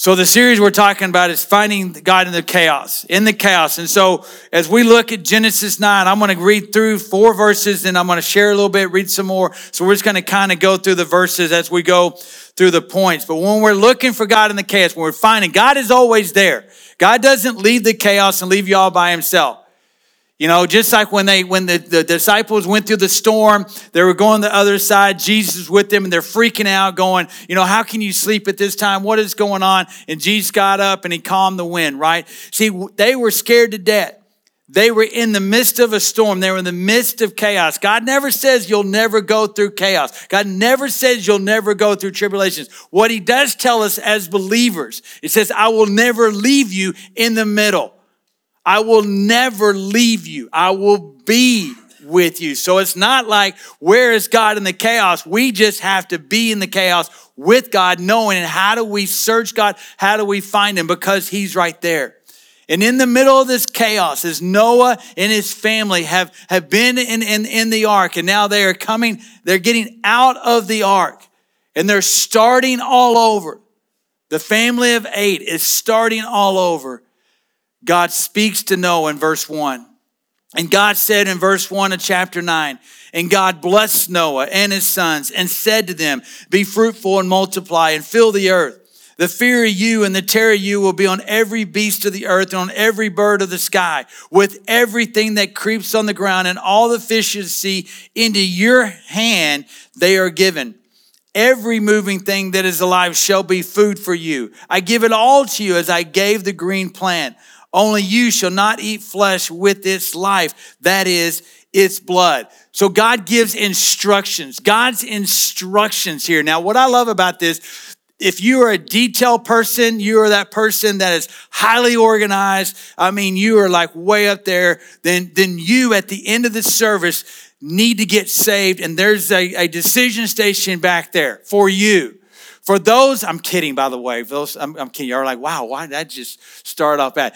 So the series we're talking about is finding God in the chaos, in the chaos. And so as we look at Genesis 9, I'm going to read through four verses and I'm going to share a little bit, read some more. So we're just going to kind of go through the verses as we go through the points. But when we're looking for God in the chaos, when we're finding God is always there. God doesn't leave the chaos and leave you all by himself. You know, just like when they when the, the disciples went through the storm, they were going the other side, Jesus with them, and they're freaking out, going, you know, how can you sleep at this time? What is going on? And Jesus got up and he calmed the wind, right? See, they were scared to death. They were in the midst of a storm. They were in the midst of chaos. God never says you'll never go through chaos. God never says you'll never go through tribulations. What he does tell us as believers, it says, I will never leave you in the middle. I will never leave you. I will be with you. So it's not like, where is God in the chaos? We just have to be in the chaos with God, knowing and how do we search God? How do we find Him? Because He's right there. And in the middle of this chaos, as Noah and his family have, have been in, in, in the ark, and now they are coming, they're getting out of the ark, and they're starting all over. The family of eight is starting all over. God speaks to Noah in verse 1. And God said in verse 1 of chapter 9, and God blessed Noah and his sons and said to them, Be fruitful and multiply and fill the earth. The fear of you and the terror of you will be on every beast of the earth and on every bird of the sky, with everything that creeps on the ground and all the fish of the sea. Into your hand they are given. Every moving thing that is alive shall be food for you. I give it all to you as I gave the green plant. Only you shall not eat flesh with its life, that is, its blood. So God gives instructions. God's instructions here. Now, what I love about this, if you are a detailed person, you are that person that is highly organized. I mean, you are like way up there. Then, then you at the end of the service need to get saved. And there's a, a decision station back there for you. For those, I'm kidding, by the way. Those, I'm, I'm kidding. You're like, wow, why did that just start off bad?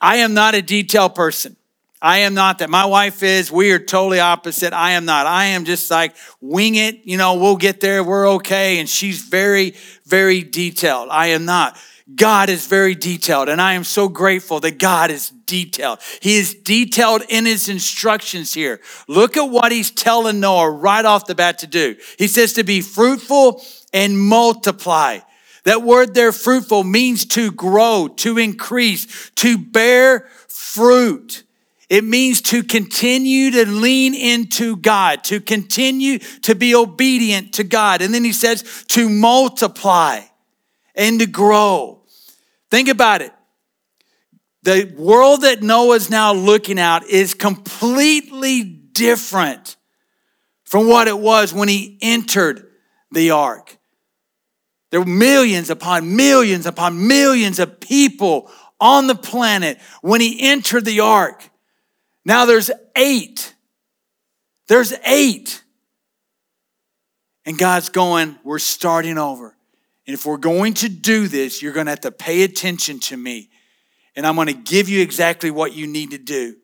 I am not a detail person. I am not that. My wife is. We are totally opposite. I am not. I am just like wing it. You know, we'll get there. We're okay. And she's very, very detailed. I am not. God is very detailed, and I am so grateful that God is detailed. He is detailed in his instructions here. Look at what he's telling Noah right off the bat to do. He says to be fruitful and multiply. That word there, fruitful, means to grow, to increase, to bear fruit. It means to continue to lean into God, to continue to be obedient to God. And then he says to multiply and to grow. Think about it. The world that Noah's now looking at is completely different from what it was when he entered the ark. There were millions upon millions upon millions of people on the planet when he entered the ark. Now there's eight. There's eight. And God's going, we're starting over. And if we're going to do this, you're going to have to pay attention to me. And I'm going to give you exactly what you need to do.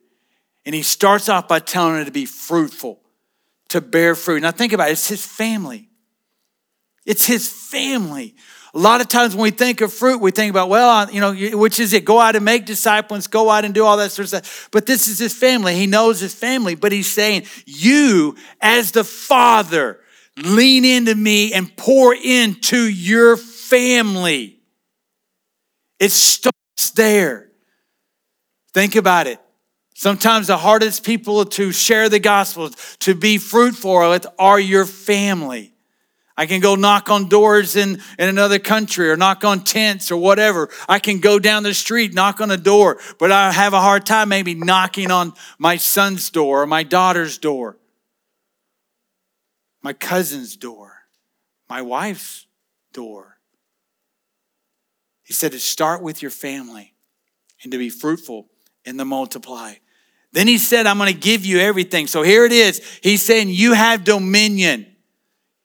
And he starts off by telling her to be fruitful, to bear fruit. Now think about it, it's his family. It's his family. A lot of times when we think of fruit, we think about, well, you know, which is it? Go out and make disciples, go out and do all that sort of stuff. But this is his family. He knows his family, but he's saying, you as the father, lean into me and pour into your family. It starts there. Think about it. Sometimes the hardest people to share the gospel, to be fruitful with, are your family. I can go knock on doors in, in another country or knock on tents or whatever. I can go down the street, knock on a door, but I have a hard time maybe knocking on my son's door or my daughter's door, my cousin's door, my wife's door. He said to start with your family and to be fruitful and to multiply. Then he said, I'm going to give you everything. So here it is. He's saying, You have dominion.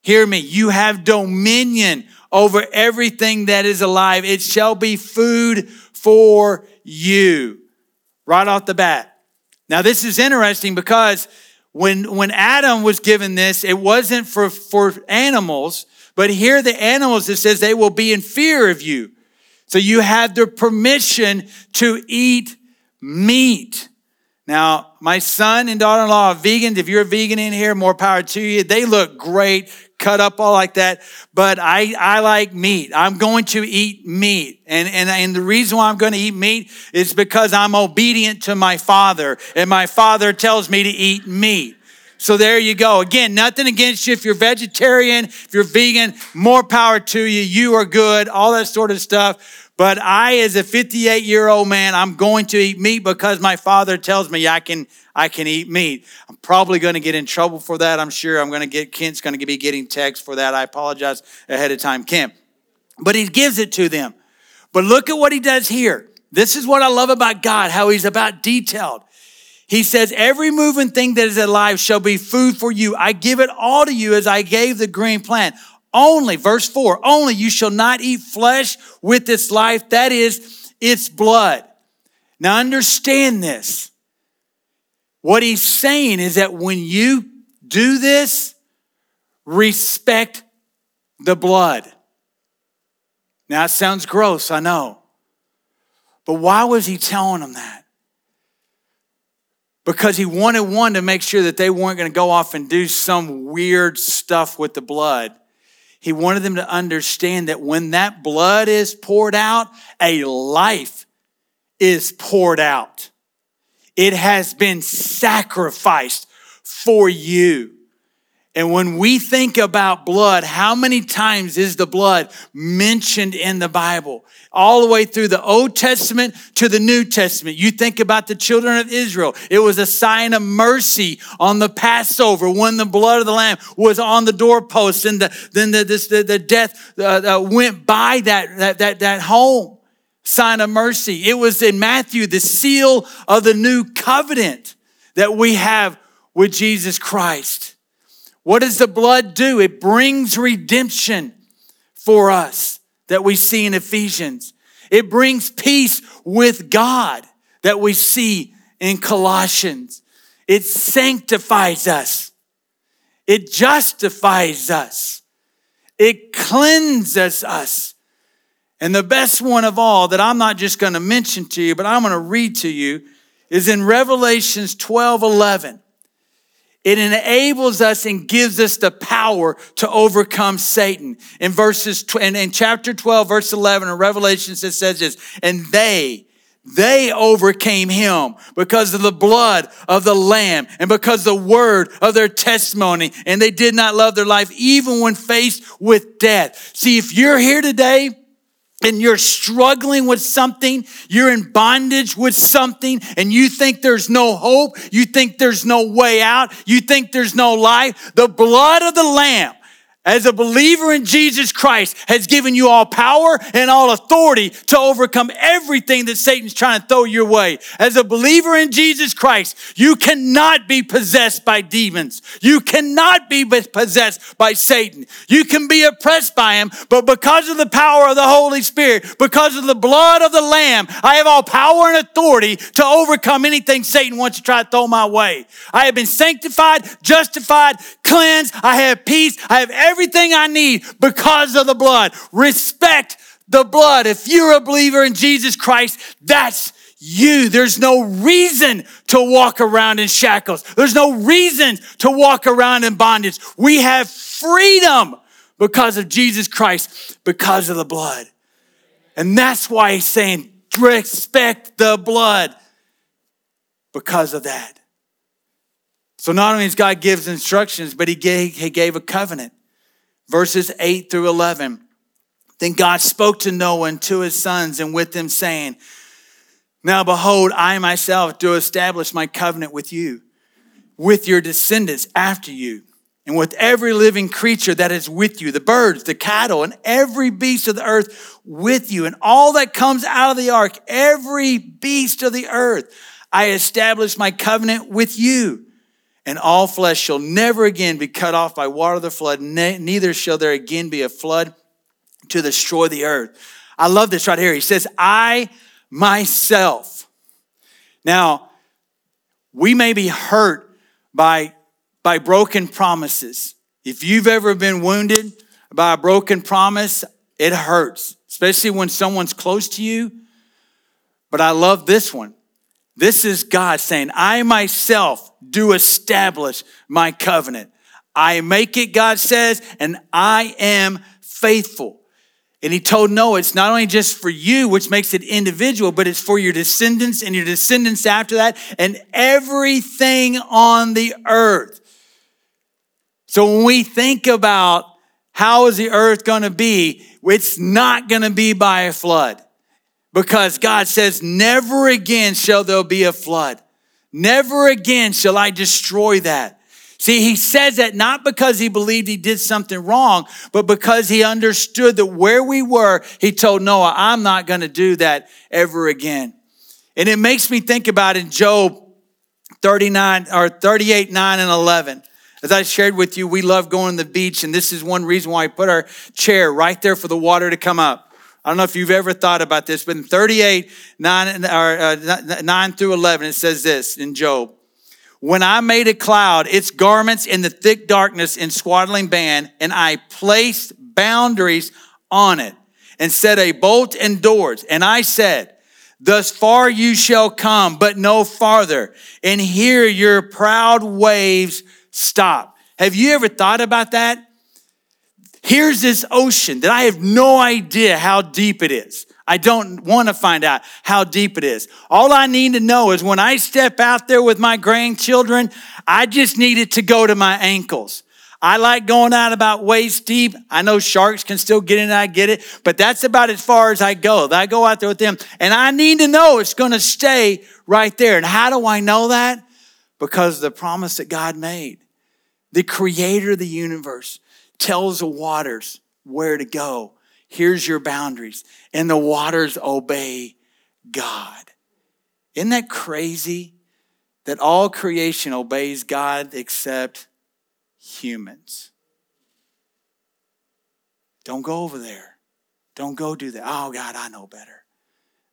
Hear me. You have dominion over everything that is alive. It shall be food for you. Right off the bat. Now, this is interesting because when, when Adam was given this, it wasn't for, for animals, but here the animals, it says they will be in fear of you. So you have the permission to eat meat. Now, my son and daughter in law are vegans. If you're a vegan in here, more power to you. They look great, cut up all like that. But I, I like meat. I'm going to eat meat. And, and, and the reason why I'm going to eat meat is because I'm obedient to my father. And my father tells me to eat meat. So there you go. Again, nothing against you. If you're vegetarian, if you're vegan, more power to you. You are good, all that sort of stuff. But I, as a 58 year old man, I'm going to eat meat because my father tells me I can, I can eat meat. I'm probably going to get in trouble for that. I'm sure I'm going to get, Kent's going to be getting text for that. I apologize ahead of time, Kent. But he gives it to them. But look at what he does here. This is what I love about God, how he's about detailed. He says, Every moving thing that is alive shall be food for you. I give it all to you as I gave the green plant. Only, verse 4, only you shall not eat flesh with its life, that is, its blood. Now understand this. What he's saying is that when you do this, respect the blood. Now it sounds gross, I know. But why was he telling them that? Because he wanted one to make sure that they weren't going to go off and do some weird stuff with the blood he wanted them to understand that when that blood is poured out, a life is poured out. It has been sacrificed for you. And when we think about blood, how many times is the blood mentioned in the Bible? All the way through the Old Testament to the New Testament. You think about the children of Israel. It was a sign of mercy on the Passover when the blood of the lamb was on the doorpost and the, then the, this, the, the death uh, uh, went by that, that, that, that home. Sign of mercy. It was in Matthew, the seal of the new covenant that we have with Jesus Christ. What does the blood do? It brings redemption for us that we see in Ephesians. It brings peace with God that we see in Colossians. It sanctifies us. It justifies us. It cleanses us. And the best one of all that I'm not just going to mention to you, but I'm going to read to you is in Revelations 12 11. It enables us and gives us the power to overcome Satan. In verses, in, in chapter 12, verse 11 in Revelations, it says this, and they, they overcame him because of the blood of the lamb and because the word of their testimony and they did not love their life even when faced with death see if you're here today and you're struggling with something, you're in bondage with something, and you think there's no hope, you think there's no way out, you think there's no life, the blood of the Lamb as a believer in Jesus Christ has given you all power and all authority to overcome everything that Satan's trying to throw your way. As a believer in Jesus Christ, you cannot be possessed by demons. You cannot be possessed by Satan. You can be oppressed by him, but because of the power of the Holy Spirit, because of the blood of the Lamb, I have all power and authority to overcome anything Satan wants to try to throw my way. I have been sanctified, justified, cleansed. I have peace. I have everything everything I need because of the blood. Respect the blood. If you're a believer in Jesus Christ, that's you. There's no reason to walk around in shackles. There's no reason to walk around in bondage. We have freedom because of Jesus Christ, because of the blood. And that's why he's saying, respect the blood because of that. So not only does God gives instructions, but he gave, he gave a covenant verses 8 through 11. Then God spoke to Noah and to his sons and with them, saying, Now behold, I myself do establish my covenant with you, with your descendants after you, and with every living creature that is with you, the birds, the cattle, and every beast of the earth with you, and all that comes out of the ark, every beast of the earth. I establish my covenant with you and all flesh shall never again be cut off by water of the flood, neither shall there again be a flood to destroy the earth. I love this right here. He says, I myself. Now, we may be hurt by, by broken promises. If you've ever been wounded by a broken promise, it hurts. especially when someone's close to you. But I love this one. This is God saying, I myself do establish my covenant. I make it, God says, and I am faithful. And he told Noah, it's not only just for you, which makes it individual, but it's for your descendants and your descendants after that and everything on the earth. So when we think about how is the earth going to be, it's not going to be by a flood because God says, never again shall there be a flood. Never again shall I destroy that. See, he says that not because he believed he did something wrong, but because he understood that where we were, he told Noah, I'm not going to do that ever again. And it makes me think about in Job 39 or 38, 9, and 11. As I shared with you, we love going to the beach, and this is one reason why I put our chair right there for the water to come up. I don't know if you've ever thought about this, but in 38, 9, or, uh, 9 through 11, it says this in Job. When I made a cloud, its garments in the thick darkness in swaddling band, and I placed boundaries on it and set a bolt and doors. And I said, Thus far you shall come, but no farther. And here your proud waves stop. Have you ever thought about that? Here's this ocean that I have no idea how deep it is. I don't want to find out how deep it is. All I need to know is when I step out there with my grandchildren, I just need it to go to my ankles. I like going out about waist deep. I know sharks can still get in, I get it, but that's about as far as I go. I go out there with them, and I need to know it's going to stay right there. And how do I know that? Because the promise that God made. The creator of the universe tells the waters where to go. Here's your boundaries. And the waters obey God. Isn't that crazy that all creation obeys God except humans? Don't go over there. Don't go do that. Oh, God, I know better.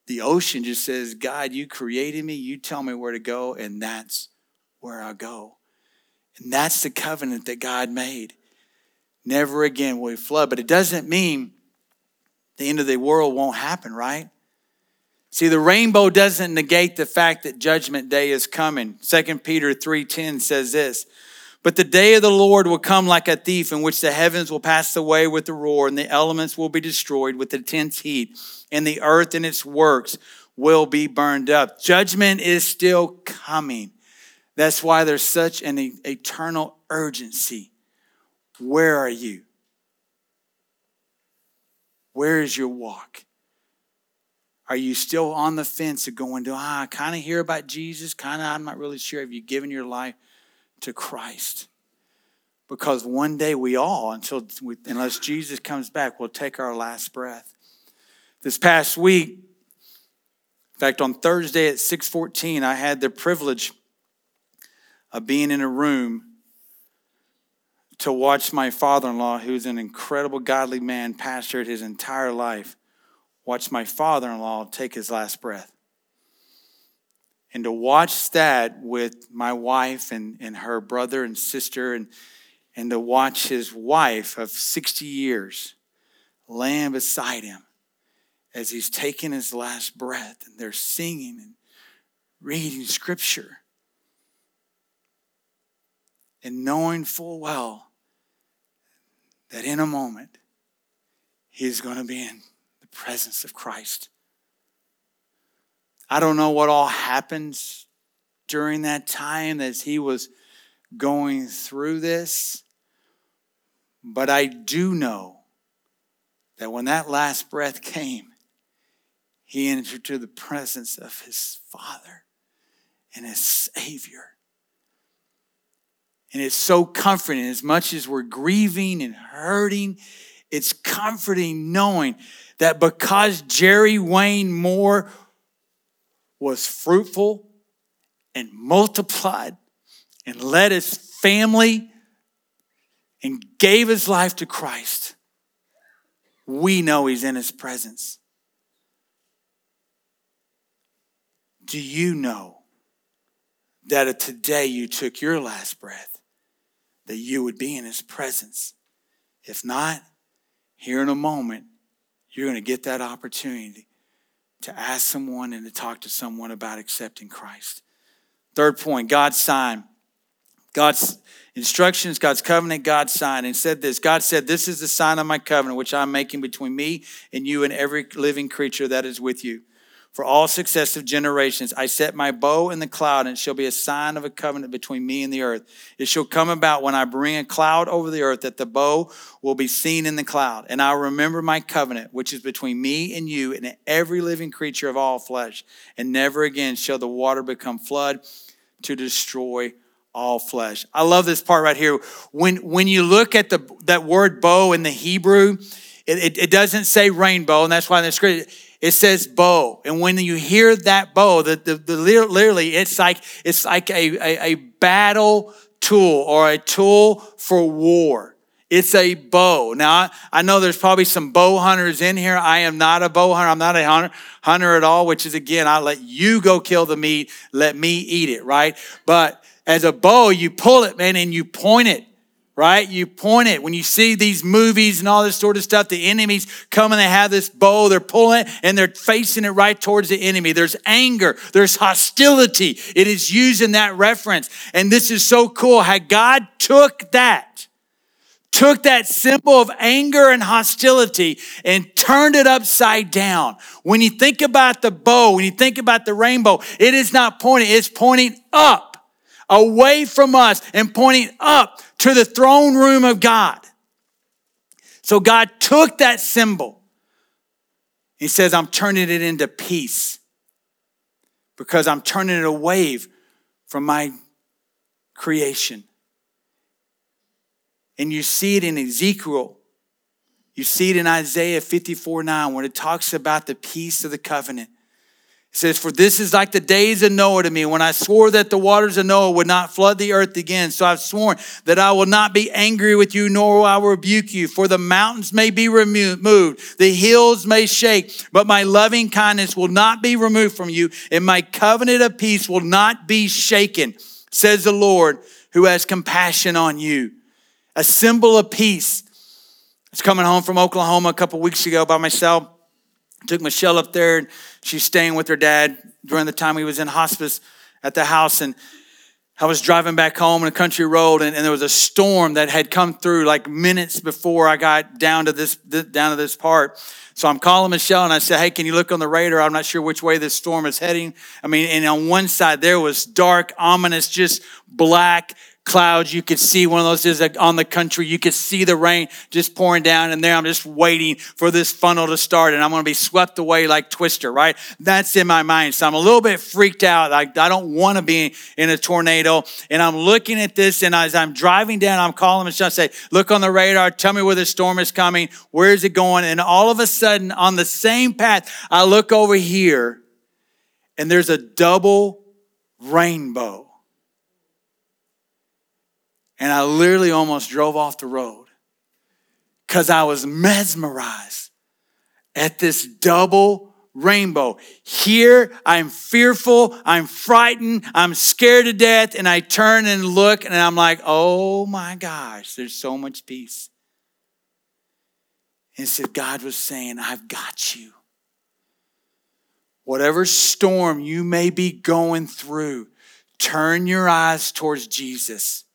The ocean just says, God, you created me. You tell me where to go, and that's where I go. And that's the covenant that God made. Never again will we flood. But it doesn't mean the end of the world won't happen, right? See, the rainbow doesn't negate the fact that judgment day is coming. 2 Peter 3:10 says this, "But the day of the Lord will come like a thief in which the heavens will pass away with a roar and the elements will be destroyed with intense heat and the earth and its works will be burned up." Judgment is still coming. That's why there's such an eternal urgency where are you? Where is your walk? Are you still on the fence of going to, ah, I kind of hear about Jesus, kind of, I'm not really sure. Have you given your life to Christ? Because one day we all, until we, unless Jesus comes back, will take our last breath. This past week, in fact, on Thursday at 6:14, I had the privilege of being in a room to watch my father in law, who's an incredible godly man, pastored his entire life, watch my father in law take his last breath. And to watch that with my wife and, and her brother and sister, and, and to watch his wife of 60 years laying beside him as he's taking his last breath, and they're singing and reading scripture. And knowing full well that in a moment, he's going to be in the presence of Christ. I don't know what all happens during that time as he was going through this, but I do know that when that last breath came, he entered to the presence of his Father and his Savior. And it's so comforting as much as we're grieving and hurting. It's comforting knowing that because Jerry Wayne Moore was fruitful and multiplied and led his family and gave his life to Christ, we know he's in his presence. Do you know that today you took your last breath? That you would be in his presence. If not, here in a moment, you're going to get that opportunity to ask someone and to talk to someone about accepting Christ. Third point God's sign. God's instructions, God's covenant, God's sign. And said this God said, This is the sign of my covenant, which I'm making between me and you and every living creature that is with you for all successive generations. I set my bow in the cloud, and it shall be a sign of a covenant between me and the earth. It shall come about when I bring a cloud over the earth that the bow will be seen in the cloud. And I'll remember my covenant, which is between me and you and every living creature of all flesh. And never again shall the water become flood to destroy all flesh. I love this part right here. When, when you look at the, that word bow in the Hebrew, it, it, it doesn't say rainbow, and that's why in the script it says bow. And when you hear that bow, the, the, the literally it's like it's like a, a, a battle tool or a tool for war. It's a bow. Now, I, know there's probably some bow hunters in here. I am not a bow hunter. I'm not a hunter, hunter at all, which is again, I let you go kill the meat, let me eat it, right? But as a bow, you pull it, man, and you point it right? You point it. When you see these movies and all this sort of stuff, the enemies come and they have this bow, they're pulling it and they're facing it right towards the enemy. There's anger, there's hostility. It is used in that reference. And this is so cool how God took that. Took that symbol of anger and hostility and turned it upside down. When you think about the bow, when you think about the rainbow, it is not pointing, it's pointing up away from us and pointing up to the throne room of God. So God took that symbol. He says, I'm turning it into peace because I'm turning it away from my creation. And you see it in Ezekiel. You see it in Isaiah 54 9, when it talks about the peace of the covenant. It says, For this is like the days of Noah to me, when I swore that the waters of Noah would not flood the earth again. So I've sworn that I will not be angry with you, nor will I rebuke you. For the mountains may be removed, the hills may shake, but my loving kindness will not be removed from you, and my covenant of peace will not be shaken, says the Lord, who has compassion on you. A symbol of peace. I was coming home from Oklahoma a couple weeks ago by myself. Took Michelle up there, and she's staying with her dad during the time he was in hospice at the house. And I was driving back home on a country road, and, and there was a storm that had come through like minutes before I got down to this down to this part. So I'm calling Michelle and I said, Hey, can you look on the radar? I'm not sure which way this storm is heading. I mean, and on one side there was dark, ominous, just black clouds. You could see one of those is on the country. You could see the rain just pouring down. And there I'm just waiting for this funnel to start and I'm going to be swept away like Twister, right? That's in my mind. So I'm a little bit freaked out. I, I don't want to be in a tornado. And I'm looking at this and as I'm driving down, I'm calling Michelle say, look on the radar. Tell me where the storm is coming. Where is it going? And all of a sudden on the same path, I look over here and there's a double rainbow and I literally almost drove off the road because I was mesmerized at this double rainbow. Here, I'm fearful, I'm frightened, I'm scared to death, and I turn and look and I'm like, oh my gosh, there's so much peace. And so God was saying, I've got you. Whatever storm you may be going through, turn your eyes towards Jesus.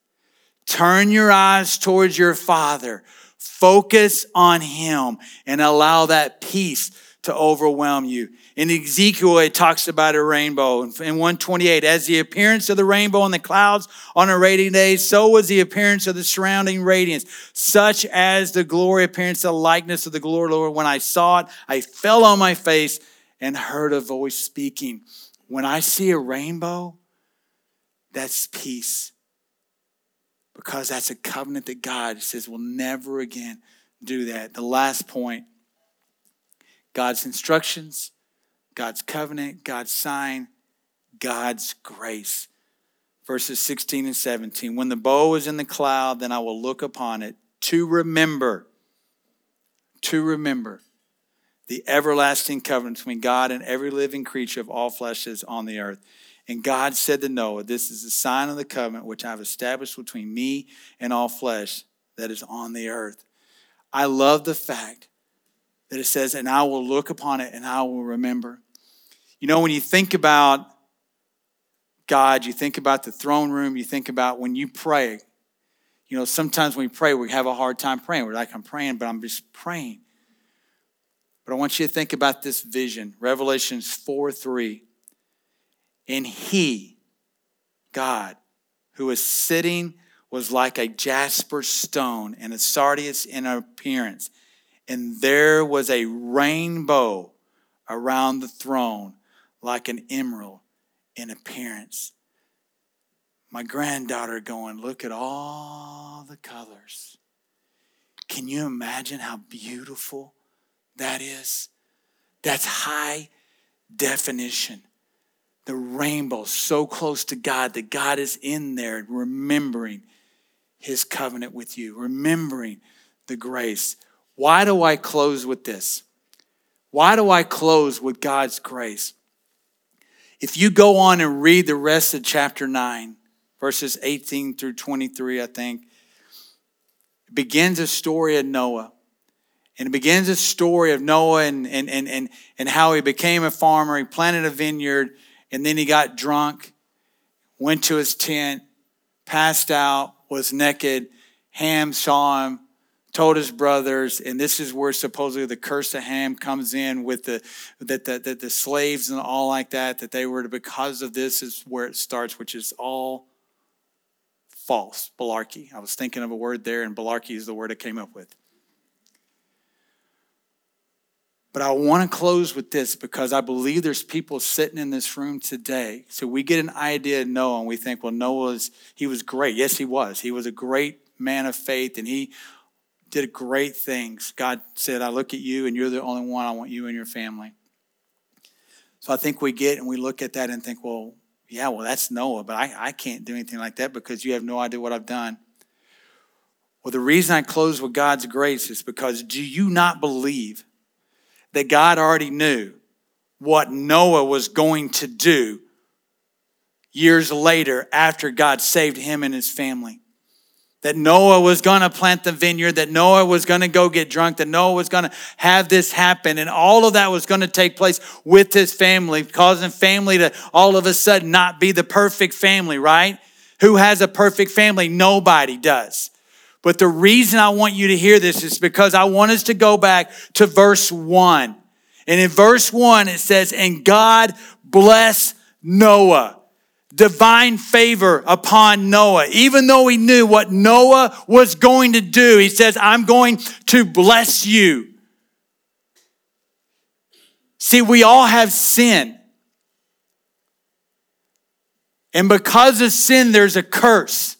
Turn your eyes towards your Father. Focus on Him and allow that peace to overwhelm you. In Ezekiel, it talks about a rainbow. In 128, as the appearance of the rainbow in the clouds on a rainy day, so was the appearance of the surrounding radiance, such as the glory appearance, the likeness of the glory, Lord. When I saw it, I fell on my face and heard a voice speaking. When I see a rainbow, that's peace because that's a covenant that God says will never again do that. The last point God's instructions, God's covenant, God's sign, God's grace. Verses 16 and 17. When the bow is in the cloud, then I will look upon it to remember, to remember the everlasting covenant between God and every living creature of all flesh is on the earth. And God said to Noah, This is the sign of the covenant which I've established between me and all flesh that is on the earth. I love the fact that it says, and I will look upon it and I will remember. You know, when you think about God, you think about the throne room, you think about when you pray. You know, sometimes when we pray, we have a hard time praying. We're like, I'm praying, but I'm just praying. But I want you to think about this vision Revelations 4 3. And he, God, who was sitting, was like a jasper stone and a sardius in appearance. And there was a rainbow around the throne, like an emerald in appearance. My granddaughter going, Look at all the colors. Can you imagine how beautiful that is? That's high definition. The rainbow so close to God that God is in there remembering his covenant with you, remembering the grace. Why do I close with this? Why do I close with God's grace? If you go on and read the rest of chapter 9, verses 18 through 23, I think, it begins a story of Noah. And it begins a story of Noah and, and, and, and, and how he became a farmer. He planted a vineyard, and then he got drunk, went to his tent, passed out, was naked. Ham saw him, told his brothers, and this is where supposedly the curse of Ham comes in with the that the, the, the slaves and all like that, that they were to, because of this is where it starts, which is all false, balarchy. I was thinking of a word there, and balarchy is the word I came up with. But I want to close with this because I believe there's people sitting in this room today. So we get an idea of Noah and we think, well, Noah's, he was great. Yes, he was. He was a great man of faith and he did great things. God said, I look at you and you're the only one. I want you and your family. So I think we get and we look at that and think, well, yeah, well, that's Noah, but I, I can't do anything like that because you have no idea what I've done. Well, the reason I close with God's grace is because do you not believe that God already knew what Noah was going to do years later after God saved him and his family? that Noah was going to plant the vineyard, that Noah was going to go get drunk, that Noah was going to have this happen. And all of that was going to take place with his family, causing family to all of a sudden not be the perfect family, right? Who has a perfect family? Nobody does. But the reason I want you to hear this is because I want us to go back to verse one. And in verse one, it says, And God bless Noah divine favor upon Noah. Even though he knew what Noah was going to do, he says, I'm going to bless you. See, we all have sin. And because of sin, there's a curse.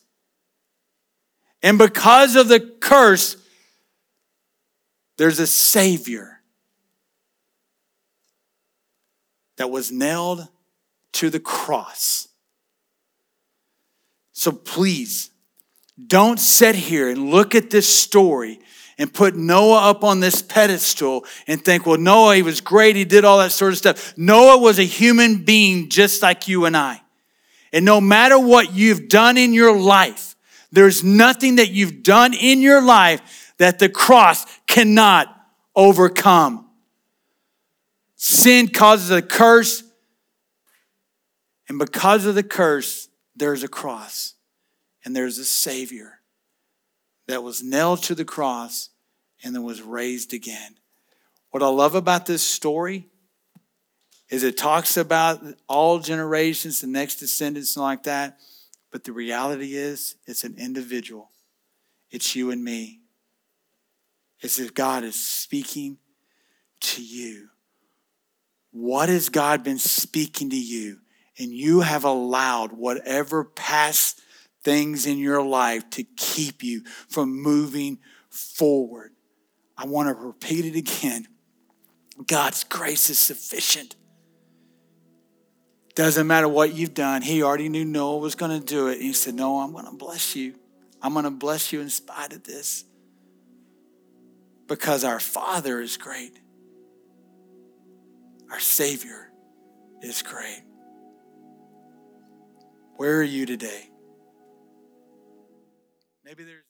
And because of the curse, there's a Savior that was nailed to the cross. So please, don't sit here and look at this story and put Noah up on this pedestal and think, well, Noah, he was great. He did all that sort of stuff. Noah was a human being just like you and I. And no matter what you've done in your life, there's nothing that you've done in your life that the cross cannot overcome. Sin causes a curse, and because of the curse, there's a cross and there's a Savior that was nailed to the cross and then was raised again. What I love about this story is it talks about all generations, the next descendants, and like that. But the reality is, it's an individual. It's you and me. It's if God is speaking to you. What has God been speaking to you? and you have allowed whatever past things in your life to keep you from moving forward. I want to repeat it again. God's grace is sufficient. Doesn't matter what you've done. He already knew Noah was going to do it. And he said, No, I'm going to bless you. I'm going to bless you in spite of this. Because our Father is great, our Savior is great. Where are you today? Maybe there's